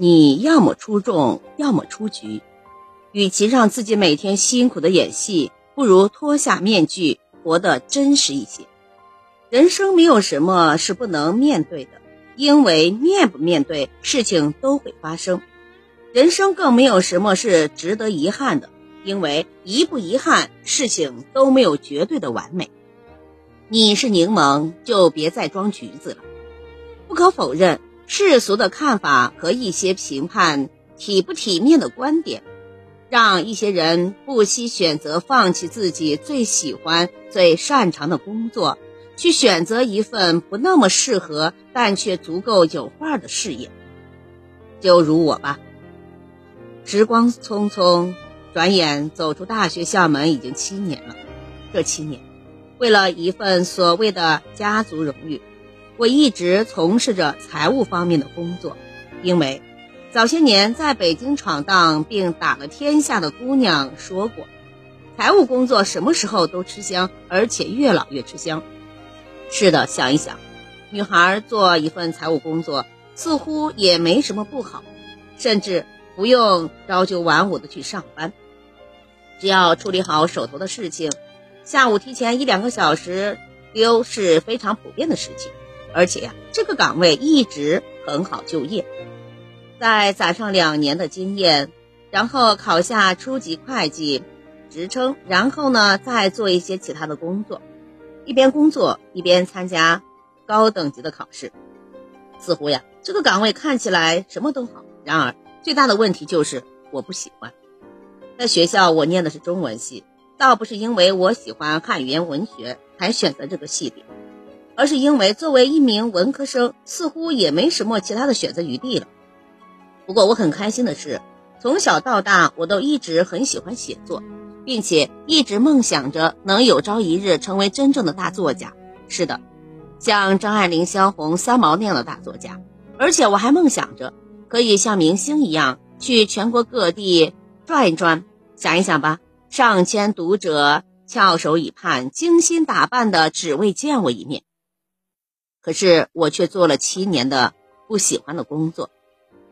你要么出众，要么出局。与其让自己每天辛苦的演戏，不如脱下面具，活得真实一些。人生没有什么是不能面对的，因为面不面对，事情都会发生。人生更没有什么是值得遗憾的，因为一不遗憾，事情都没有绝对的完美。你是柠檬，就别再装橘子了。不可否认，世俗的看法和一些评判体不体面的观点。让一些人不惜选择放弃自己最喜欢、最擅长的工作，去选择一份不那么适合但却足够有范的事业。就如我吧，时光匆匆，转眼走出大学校门已经七年了。这七年，为了一份所谓的家族荣誉，我一直从事着财务方面的工作，因为。早些年在北京闯荡并打了天下的姑娘说过：“财务工作什么时候都吃香，而且越老越吃香。”是的，想一想，女孩做一份财务工作似乎也没什么不好，甚至不用朝九晚五的去上班，只要处理好手头的事情，下午提前一两个小时溜是非常普遍的事情。而且呀，这个岗位一直很好就业。再攒上两年的经验，然后考下初级会计职称，然后呢，再做一些其他的工作，一边工作一边参加高等级的考试。似乎呀，这个岗位看起来什么都好，然而最大的问题就是我不喜欢。在学校我念的是中文系，倒不是因为我喜欢汉语言文学才选择这个系的，而是因为作为一名文科生，似乎也没什么其他的选择余地了。不过我很开心的是，从小到大我都一直很喜欢写作，并且一直梦想着能有朝一日成为真正的大作家。是的，像张爱玲、萧红、三毛那样的大作家。而且我还梦想着可以像明星一样去全国各地转一转。想一想吧，上千读者翘首以盼，精心打扮的只为见我一面。可是我却做了七年的不喜欢的工作。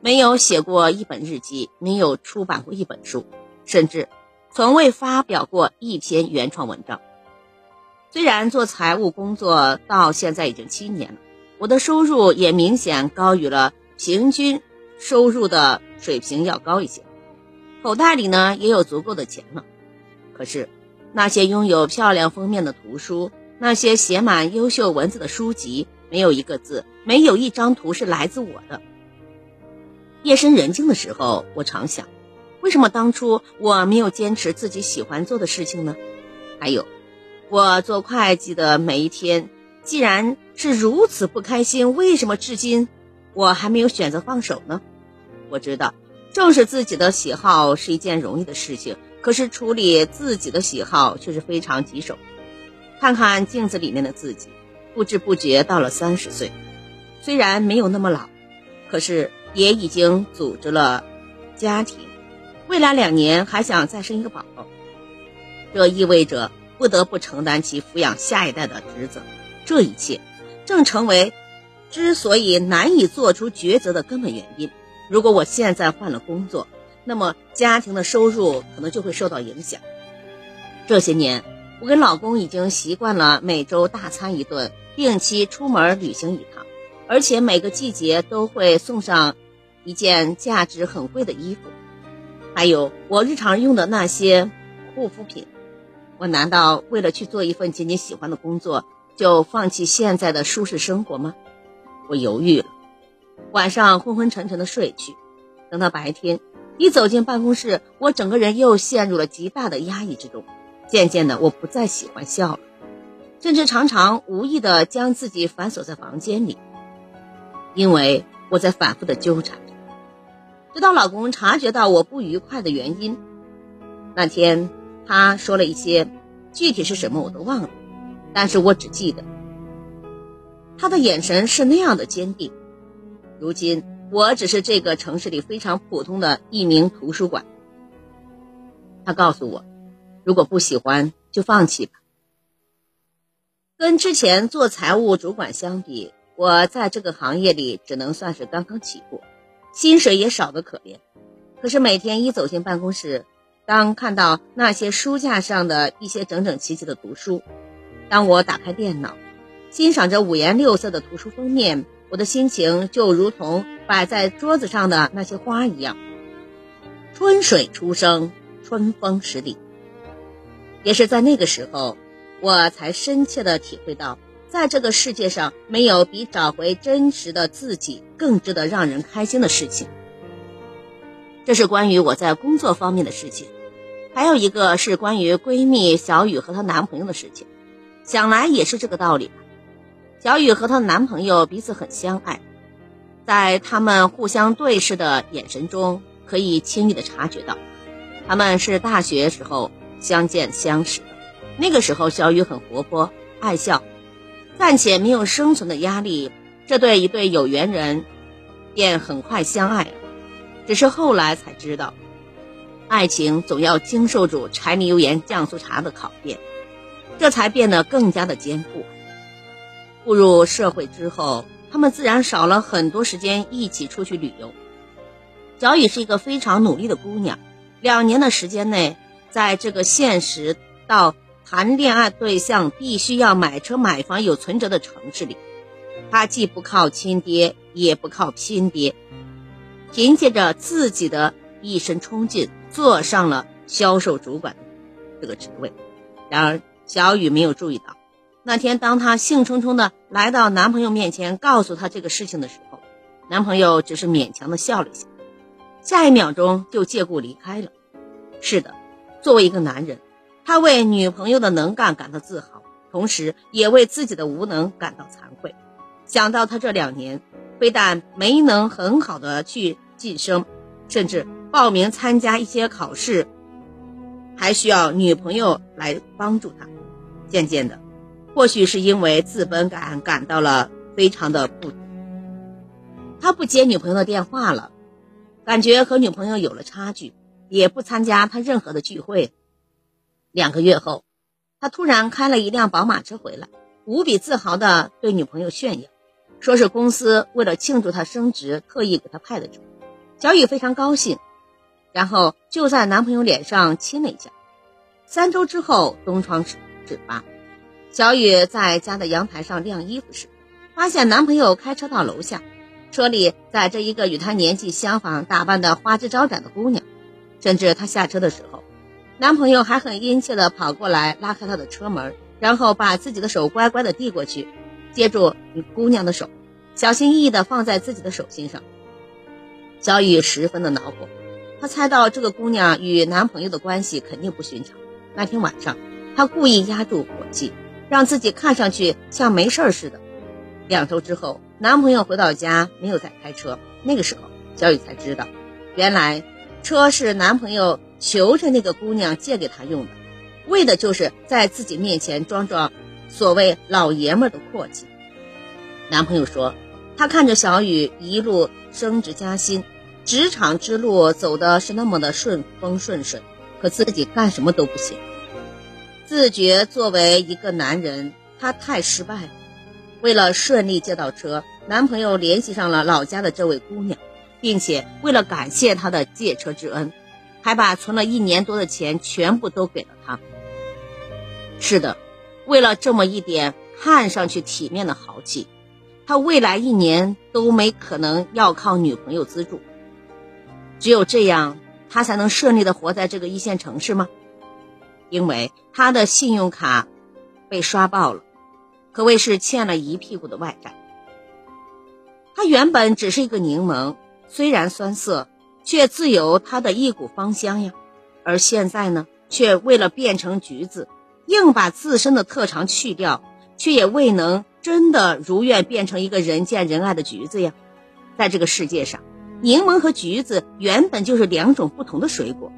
没有写过一本日记，没有出版过一本书，甚至从未发表过一篇原创文章。虽然做财务工作到现在已经七年了，我的收入也明显高于了平均收入的水平要高一些，口袋里呢也有足够的钱了。可是，那些拥有漂亮封面的图书，那些写满优秀文字的书籍，没有一个字，没有一张图是来自我的。夜深人静的时候，我常想，为什么当初我没有坚持自己喜欢做的事情呢？还有，我做会计的每一天，既然是如此不开心，为什么至今我还没有选择放手呢？我知道，正是自己的喜好是一件容易的事情，可是处理自己的喜好却是非常棘手。看看镜子里面的自己，不知不觉到了三十岁，虽然没有那么老，可是。也已经组织了家庭，未来两年还想再生一个宝宝，这意味着不得不承担起抚养下一代的职责。这一切正成为之所以难以做出抉择的根本原因。如果我现在换了工作，那么家庭的收入可能就会受到影响。这些年，我跟老公已经习惯了每周大餐一顿，定期出门旅行一趟，而且每个季节都会送上。一件价值很贵的衣服，还有我日常用的那些护肤品，我难道为了去做一份仅仅喜欢的工作，就放弃现在的舒适生活吗？我犹豫了，晚上昏昏沉沉的睡去，等到白天一走进办公室，我整个人又陷入了极大的压抑之中。渐渐的，我不再喜欢笑了，甚至常常无意的将自己反锁在房间里，因为我在反复的纠缠着。直到老公察觉到我不愉快的原因，那天他说了一些，具体是什么我都忘了，但是我只记得他的眼神是那样的坚定。如今我只是这个城市里非常普通的一名图书馆。他告诉我，如果不喜欢就放弃吧。跟之前做财务主管相比，我在这个行业里只能算是刚刚起步。薪水也少得可怜。可是每天一走进办公室，当看到那些书架上的一些整整齐齐的图书，当我打开电脑，欣赏着五颜六色的图书封面，我的心情就如同摆在桌子上的那些花一样，春水初生，春风十里。也是在那个时候，我才深切地体会到，在这个世界上，没有比找回真实的自己更值得让人开心的事情。这是关于我在工作方面的事情，还有一个是关于闺蜜小雨和她男朋友的事情。想来也是这个道理吧。小雨和她男朋友彼此很相爱，在他们互相对视的眼神中，可以轻易的察觉到，他们是大学时候。相见相识那个时候，小雨很活泼爱笑，暂且没有生存的压力。这对一对有缘人便很快相爱了。只是后来才知道，爱情总要经受住柴米油盐酱醋茶的考验，这才变得更加的坚固。步入社会之后，他们自然少了很多时间一起出去旅游。小雨是一个非常努力的姑娘，两年的时间内。在这个现实到谈恋爱对象必须要买车买房有存折的城市里，他既不靠亲爹，也不靠亲爹，凭借着自己的一身冲劲，坐上了销售主管这个职位。然而，小雨没有注意到，那天当她兴冲冲的来到男朋友面前，告诉他这个事情的时候，男朋友只是勉强的笑了一下，下一秒钟就借故离开了。是的。作为一个男人，他为女朋友的能干感到自豪，同时也为自己的无能感到惭愧。想到他这两年非但没能很好的去晋升，甚至报名参加一些考试，还需要女朋友来帮助他。渐渐的，或许是因为自卑感感到了非常的不，他不接女朋友的电话了，感觉和女朋友有了差距。也不参加他任何的聚会。两个月后，他突然开了一辆宝马车回来，无比自豪地对女朋友炫耀，说是公司为了庆祝他升职特意给他派的车。小雨非常高兴，然后就在男朋友脸上亲了一下。三周之后，东窗事发，小雨在家的阳台上晾衣服时，发现男朋友开车到楼下，车里载着一个与她年纪相仿、打扮的花枝招展的姑娘。甚至她下车的时候，男朋友还很殷切地跑过来拉开她的车门，然后把自己的手乖乖地递过去，接住姑娘的手，小心翼翼地放在自己的手心上。小雨十分的恼火，她猜到这个姑娘与男朋友的关系肯定不寻常。那天晚上，她故意压住火气，让自己看上去像没事似的。两周之后，男朋友回到家没有再开车，那个时候，小雨才知道，原来。车是男朋友求着那个姑娘借给他用的，为的就是在自己面前装装所谓老爷们的阔气。男朋友说，他看着小雨一路升职加薪，职场之路走的是那么的顺风顺水，可自己干什么都不行。自觉作为一个男人，他太失败了。为了顺利借到车，男朋友联系上了老家的这位姑娘。并且为了感谢他的借车之恩，还把存了一年多的钱全部都给了他。是的，为了这么一点看上去体面的豪气，他未来一年都没可能要靠女朋友资助。只有这样，他才能顺利的活在这个一线城市吗？因为他的信用卡被刷爆了，可谓是欠了一屁股的外债。他原本只是一个柠檬。虽然酸涩，却自有它的一股芳香呀。而现在呢，却为了变成橘子，硬把自身的特长去掉，却也未能真的如愿变成一个人见人爱的橘子呀。在这个世界上，柠檬和橘子原本就是两种不同的水果。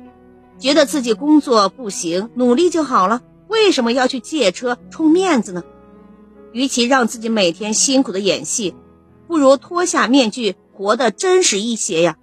觉得自己工作不行，努力就好了，为什么要去借车充面子呢？与其让自己每天辛苦的演戏，不如脱下面具。活得真实一些呀。